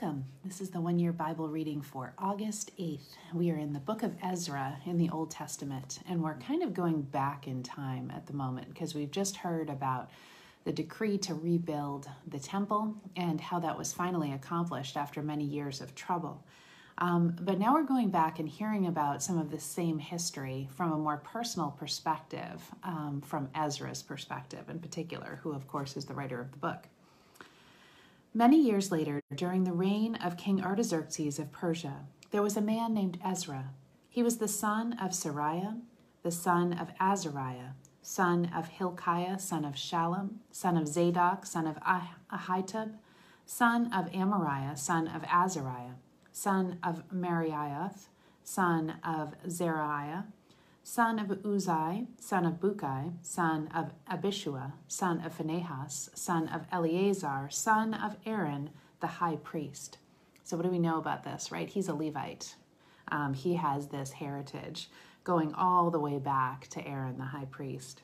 Welcome. This is the one year Bible reading for August 8th. We are in the book of Ezra in the Old Testament, and we're kind of going back in time at the moment because we've just heard about the decree to rebuild the temple and how that was finally accomplished after many years of trouble. Um, but now we're going back and hearing about some of the same history from a more personal perspective, um, from Ezra's perspective in particular, who, of course, is the writer of the book. Many years later, during the reign of King Artaxerxes of Persia, there was a man named Ezra. He was the son of Seraiah, the son of Azariah, son of Hilkiah, son of Shallum, son of Zadok, son of Ahitub, son of Amariah, son of Azariah, son of Meraioth, son of Zerahiah, son of Uzai, son of Bukai, son of Abishua, son of Phinehas, son of Eleazar, son of Aaron, the high priest. So, what do we know about this, right? He's a Levite. Um, he has this heritage going all the way back to Aaron, the high priest.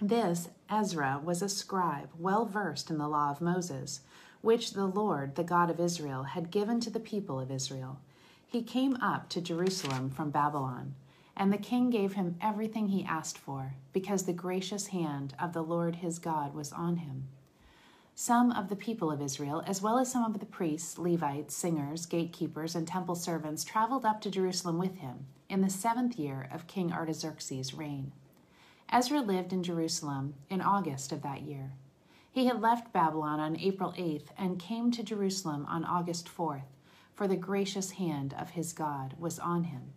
This, Ezra, was a scribe, well versed in the law of Moses, which the Lord, the God of Israel, had given to the people of Israel. He came up to Jerusalem from Babylon. And the king gave him everything he asked for, because the gracious hand of the Lord his God was on him. Some of the people of Israel, as well as some of the priests, Levites, singers, gatekeepers, and temple servants, traveled up to Jerusalem with him in the seventh year of King Artaxerxes' reign. Ezra lived in Jerusalem in August of that year. He had left Babylon on April 8th and came to Jerusalem on August 4th, for the gracious hand of his God was on him.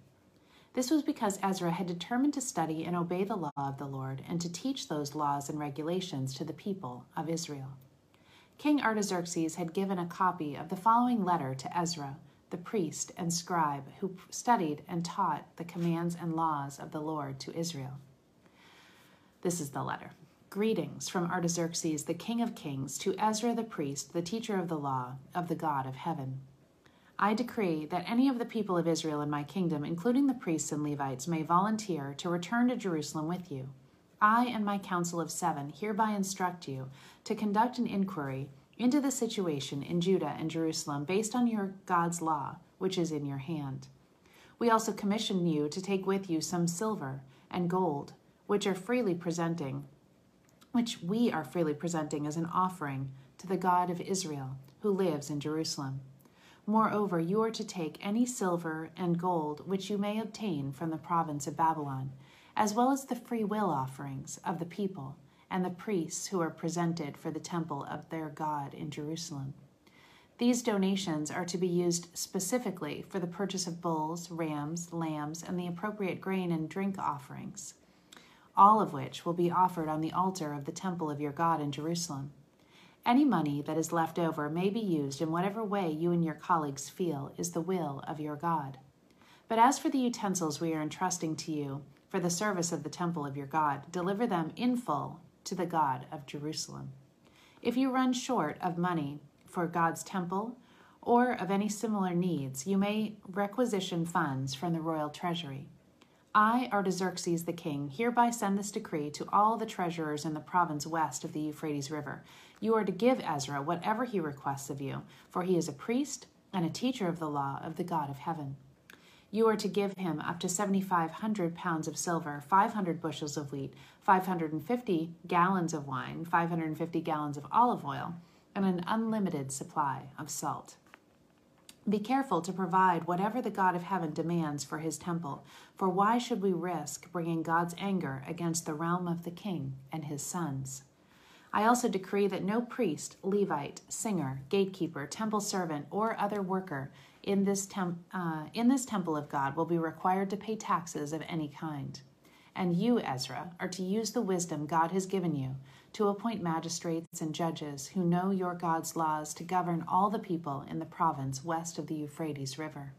This was because Ezra had determined to study and obey the law of the Lord and to teach those laws and regulations to the people of Israel. King Artaxerxes had given a copy of the following letter to Ezra, the priest and scribe who studied and taught the commands and laws of the Lord to Israel. This is the letter. Greetings from Artaxerxes, the king of kings, to Ezra the priest, the teacher of the law of the God of heaven. I decree that any of the people of Israel in my kingdom, including the priests and Levites, may volunteer to return to Jerusalem with you. I and my council of seven hereby instruct you to conduct an inquiry into the situation in Judah and Jerusalem based on your God's law, which is in your hand. We also commission you to take with you some silver and gold, which are freely presenting, which we are freely presenting as an offering to the God of Israel, who lives in Jerusalem. Moreover, you are to take any silver and gold which you may obtain from the province of Babylon, as well as the free will offerings of the people and the priests who are presented for the temple of their God in Jerusalem. These donations are to be used specifically for the purchase of bulls, rams, lambs, and the appropriate grain and drink offerings, all of which will be offered on the altar of the temple of your God in Jerusalem. Any money that is left over may be used in whatever way you and your colleagues feel is the will of your God. But as for the utensils we are entrusting to you for the service of the temple of your God, deliver them in full to the God of Jerusalem. If you run short of money for God's temple or of any similar needs, you may requisition funds from the royal treasury. I, Artaxerxes the king, hereby send this decree to all the treasurers in the province west of the Euphrates River. You are to give Ezra whatever he requests of you, for he is a priest and a teacher of the law of the God of heaven. You are to give him up to 7,500 pounds of silver, 500 bushels of wheat, 550 gallons of wine, 550 gallons of olive oil, and an unlimited supply of salt. Be careful to provide whatever the God of heaven demands for his temple, for why should we risk bringing God's anger against the realm of the king and his sons? I also decree that no priest, Levite, singer, gatekeeper, temple servant, or other worker in this, tem- uh, in this temple of God will be required to pay taxes of any kind. And you, Ezra, are to use the wisdom God has given you to appoint magistrates and judges who know your God's laws to govern all the people in the province west of the Euphrates River.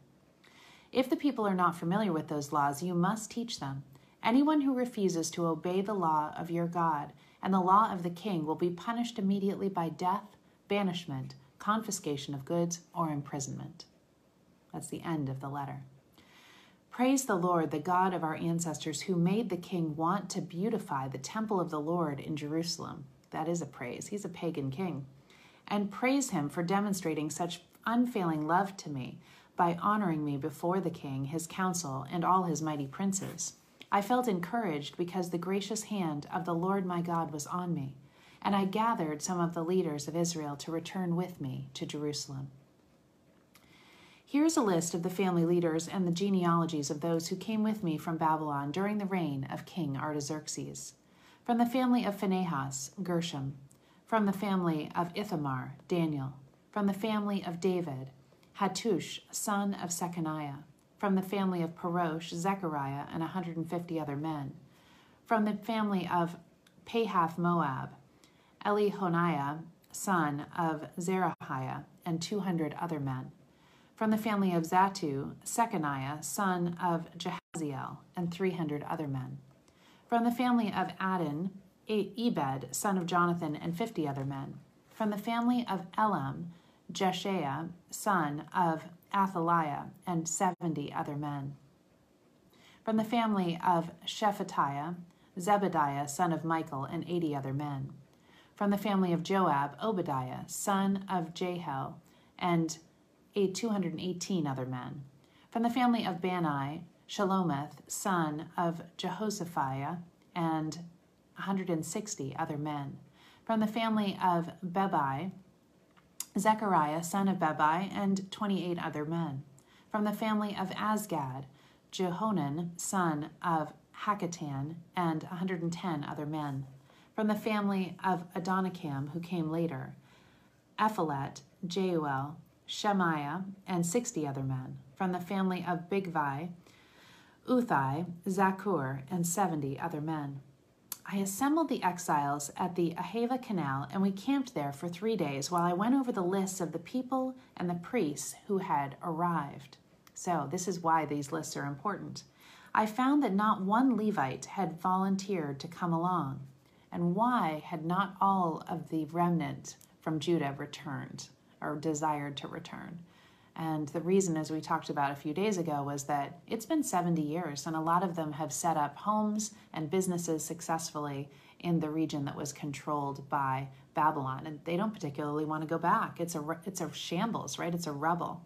If the people are not familiar with those laws, you must teach them. Anyone who refuses to obey the law of your God and the law of the king will be punished immediately by death, banishment, confiscation of goods, or imprisonment. That's the end of the letter. Praise the Lord, the God of our ancestors, who made the king want to beautify the temple of the Lord in Jerusalem. That is a praise. He's a pagan king. And praise him for demonstrating such unfailing love to me by honoring me before the king, his council, and all his mighty princes. I felt encouraged because the gracious hand of the Lord my God was on me, and I gathered some of the leaders of Israel to return with me to Jerusalem. Here's a list of the family leaders and the genealogies of those who came with me from Babylon during the reign of King Artaxerxes. From the family of Phinehas, Gershom. From the family of Ithamar, Daniel. From the family of David, Hattush, son of Shechaniah. From the family of Parosh, Zechariah and a 150 other men. From the family of Pahath Moab, Elihoniah, son of Zerahiah, and 200 other men from the family of Zattu, Shechaniah, son of Jehaziel, and 300 other men. From the family of Adin, Ebed, son of Jonathan, and 50 other men. From the family of Elam, Jeshaiah, son of Athaliah, and 70 other men. From the family of Shephatiah, Zebediah, son of Michael, and 80 other men. From the family of Joab, Obadiah, son of Jehiel, and 218 other men. From the family of Bani, Shelomith, son of Jehoshaphat, and 160 other men. From the family of Bebai, Zechariah, son of Bebai, and 28 other men. From the family of Azgad, Jehonan, son of Hakatan, and 110 other men. From the family of Adonikam, who came later, Ephelet, Jeuel, Shemaiah, and sixty other men. From the family of Bigvai, Uthai, Zakur, and seventy other men. I assembled the exiles at the Ahava Canal, and we camped there for three days while I went over the lists of the people and the priests who had arrived. So, this is why these lists are important. I found that not one Levite had volunteered to come along. And why had not all of the remnant from Judah returned? Or desired to return. And the reason, as we talked about a few days ago, was that it's been 70 years, and a lot of them have set up homes and businesses successfully in the region that was controlled by Babylon, and they don't particularly want to go back. It's a it's a shambles, right? It's a rubble.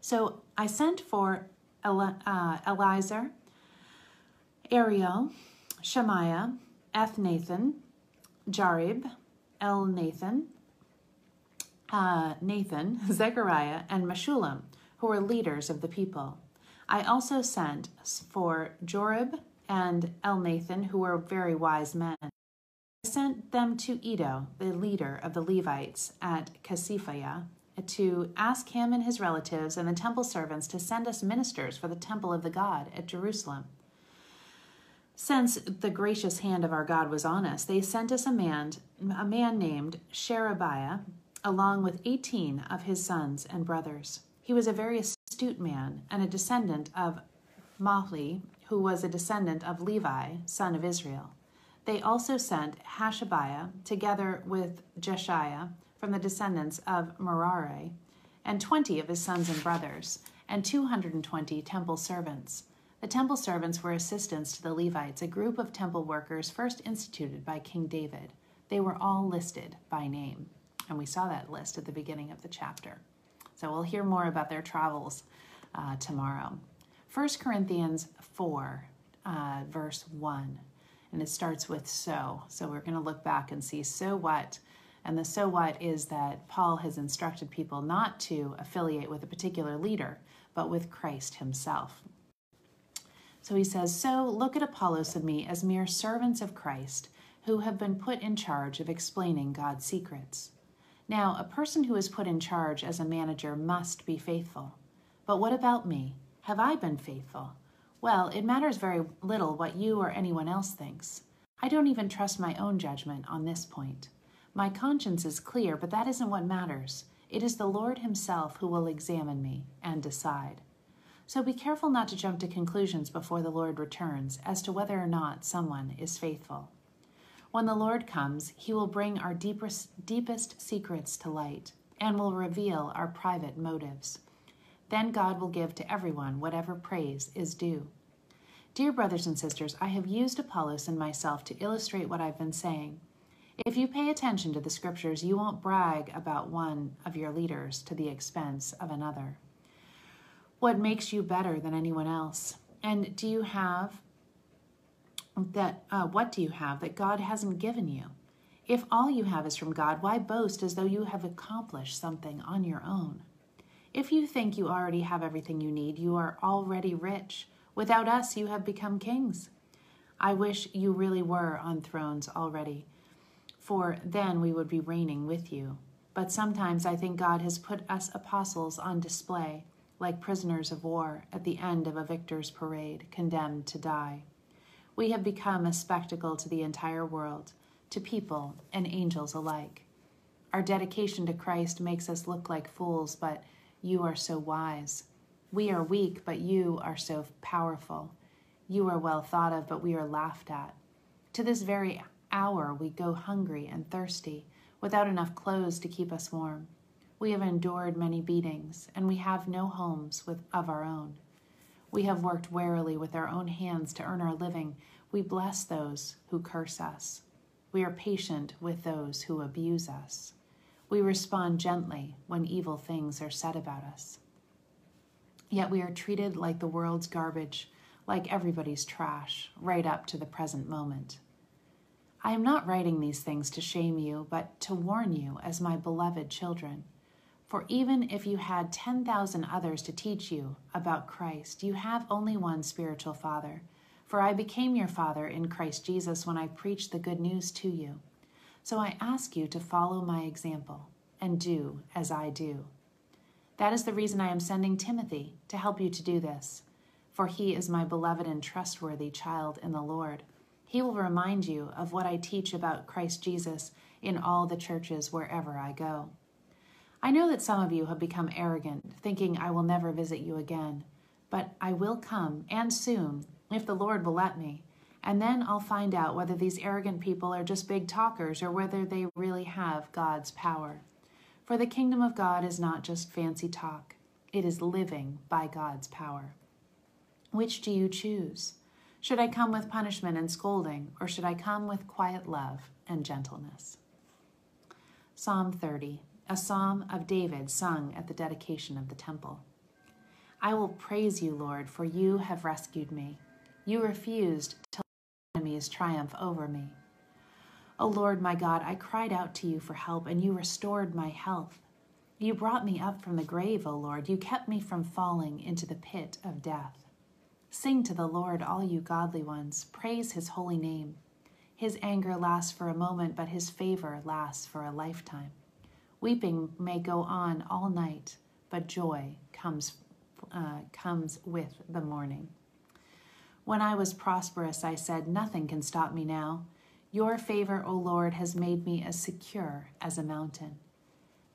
So I sent for Eli, uh, Ariel, Shemaiah, Ethnathan, Jarib, Elnathan, uh, Nathan, Zechariah, and Meshullam, who were leaders of the people. I also sent for Jorib and Elnathan, who were very wise men. I sent them to Iddo, the leader of the Levites at Casiphia, to ask him and his relatives and the temple servants to send us ministers for the temple of the God at Jerusalem. Since the gracious hand of our God was on us, they sent us a man, a man named Sherebiah, along with 18 of his sons and brothers. He was a very astute man and a descendant of Mahli, who was a descendant of Levi, son of Israel. They also sent Hashabiah together with Jeshiah from the descendants of Merari, and 20 of his sons and brothers, and 220 temple servants. The temple servants were assistants to the Levites, a group of temple workers first instituted by King David. They were all listed by name. And we saw that list at the beginning of the chapter. So we'll hear more about their travels uh, tomorrow. 1 Corinthians 4, uh, verse 1. And it starts with so. So we're going to look back and see so what. And the so what is that Paul has instructed people not to affiliate with a particular leader, but with Christ himself. So he says, So look at Apollos and me as mere servants of Christ who have been put in charge of explaining God's secrets. Now, a person who is put in charge as a manager must be faithful. But what about me? Have I been faithful? Well, it matters very little what you or anyone else thinks. I don't even trust my own judgment on this point. My conscience is clear, but that isn't what matters. It is the Lord Himself who will examine me and decide. So be careful not to jump to conclusions before the Lord returns as to whether or not someone is faithful. When the Lord comes, he will bring our deepest, deepest secrets to light and will reveal our private motives. Then God will give to everyone whatever praise is due. Dear brothers and sisters, I have used Apollos and myself to illustrate what I've been saying. If you pay attention to the scriptures, you won't brag about one of your leaders to the expense of another. What makes you better than anyone else? And do you have that? Uh, what do you have that God hasn't given you? If all you have is from God, why boast as though you have accomplished something on your own? If you think you already have everything you need, you are already rich. Without us, you have become kings. I wish you really were on thrones already, for then we would be reigning with you. But sometimes I think God has put us apostles on display, like prisoners of war at the end of a victor's parade, condemned to die. We have become a spectacle to the entire world to people and angels alike. Our dedication to Christ makes us look like fools, but you are so wise. We are weak, but you are so powerful. You are well thought of, but we are laughed at. To this very hour, we go hungry and thirsty, without enough clothes to keep us warm. We have endured many beatings, and we have no homes with, of our own. We have worked warily with our own hands to earn our living. We bless those who curse us. We are patient with those who abuse us. We respond gently when evil things are said about us. Yet we are treated like the world's garbage, like everybody's trash, right up to the present moment. I am not writing these things to shame you, but to warn you as my beloved children. For even if you had 10,000 others to teach you about Christ, you have only one spiritual Father for I became your father in Christ Jesus when I preached the good news to you. So I ask you to follow my example and do as I do. That is the reason I am sending Timothy to help you to do this, for he is my beloved and trustworthy child in the Lord. He will remind you of what I teach about Christ Jesus in all the churches wherever I go. I know that some of you have become arrogant, thinking I will never visit you again, but I will come, and soon, if the Lord will let me. And then I'll find out whether these arrogant people are just big talkers or whether they really have God's power. For the kingdom of God is not just fancy talk, it is living by God's power. Which do you choose? Should I come with punishment and scolding, or should I come with quiet love and gentleness? Psalm 30, a psalm of David sung at the dedication of the temple. I will praise you, Lord, for you have rescued me. You refused to let enemies triumph over me. O Lord my God, I cried out to you for help, and you restored my health. You brought me up from the grave, O Lord. You kept me from falling into the pit of death. Sing to the Lord, all you godly ones. Praise his holy name. His anger lasts for a moment, but his favor lasts for a lifetime. Weeping may go on all night, but joy comes, uh, comes with the morning. When I was prosperous, I said, Nothing can stop me now. Your favor, O Lord, has made me as secure as a mountain.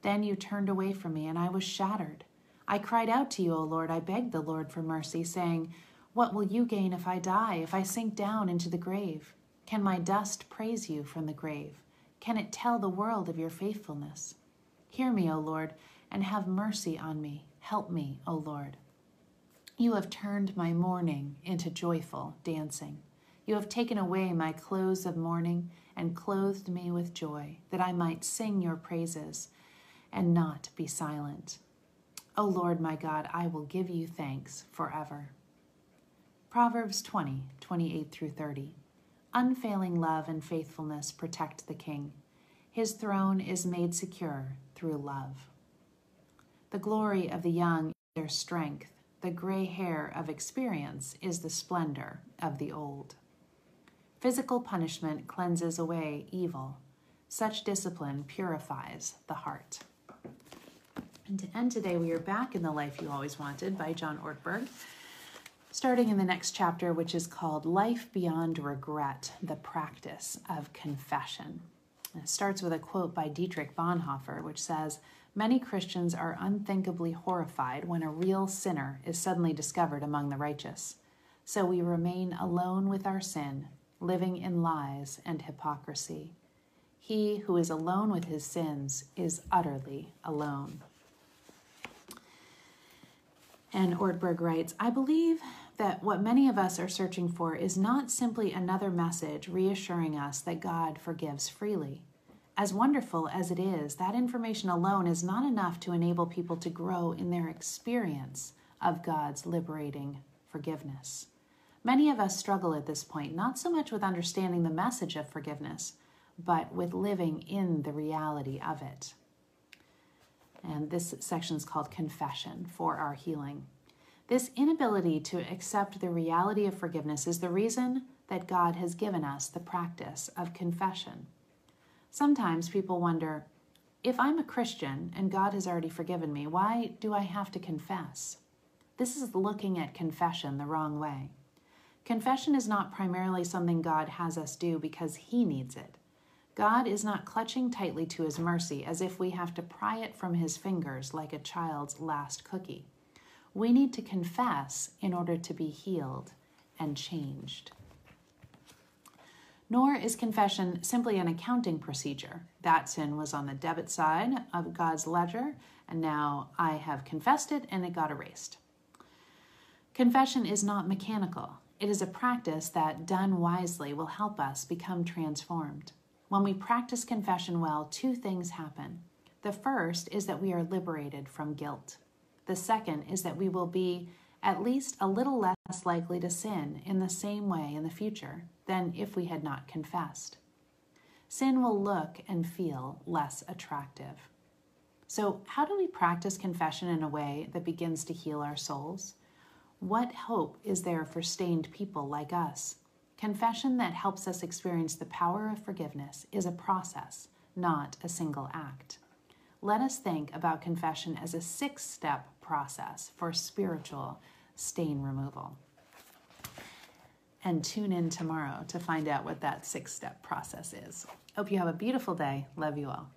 Then you turned away from me, and I was shattered. I cried out to you, O Lord. I begged the Lord for mercy, saying, What will you gain if I die, if I sink down into the grave? Can my dust praise you from the grave? Can it tell the world of your faithfulness? Hear me, O Lord, and have mercy on me. Help me, O Lord. You have turned my mourning into joyful dancing. You have taken away my clothes of mourning and clothed me with joy, that I might sing your praises and not be silent. O Lord my God, I will give you thanks forever. Proverbs 20, 28 through 30. Unfailing love and faithfulness protect the king. His throne is made secure through love. The glory of the young is their strength the gray hair of experience is the splendor of the old. Physical punishment cleanses away evil. Such discipline purifies the heart. And to end today, we are back in The Life You Always Wanted by John Ortberg, starting in the next chapter, which is called Life Beyond Regret The Practice of Confession. It starts with a quote by Dietrich Bonhoeffer, which says, Many Christians are unthinkably horrified when a real sinner is suddenly discovered among the righteous. So we remain alone with our sin, living in lies and hypocrisy. He who is alone with his sins is utterly alone. And Ortberg writes I believe that what many of us are searching for is not simply another message reassuring us that God forgives freely. As wonderful as it is, that information alone is not enough to enable people to grow in their experience of God's liberating forgiveness. Many of us struggle at this point, not so much with understanding the message of forgiveness, but with living in the reality of it. And this section is called Confession for Our Healing. This inability to accept the reality of forgiveness is the reason that God has given us the practice of confession. Sometimes people wonder if I'm a Christian and God has already forgiven me, why do I have to confess? This is looking at confession the wrong way. Confession is not primarily something God has us do because He needs it. God is not clutching tightly to his mercy as if we have to pry it from his fingers like a child's last cookie. We need to confess in order to be healed and changed. Nor is confession simply an accounting procedure. That sin was on the debit side of God's ledger, and now I have confessed it and it got erased. Confession is not mechanical. It is a practice that, done wisely, will help us become transformed. When we practice confession well, two things happen. The first is that we are liberated from guilt. The second is that we will be at least a little less likely to sin in the same way in the future than if we had not confessed. Sin will look and feel less attractive. So, how do we practice confession in a way that begins to heal our souls? What hope is there for stained people like us? Confession that helps us experience the power of forgiveness is a process, not a single act. Let us think about confession as a six step process for spiritual stain removal. And tune in tomorrow to find out what that six step process is. Hope you have a beautiful day. Love you all.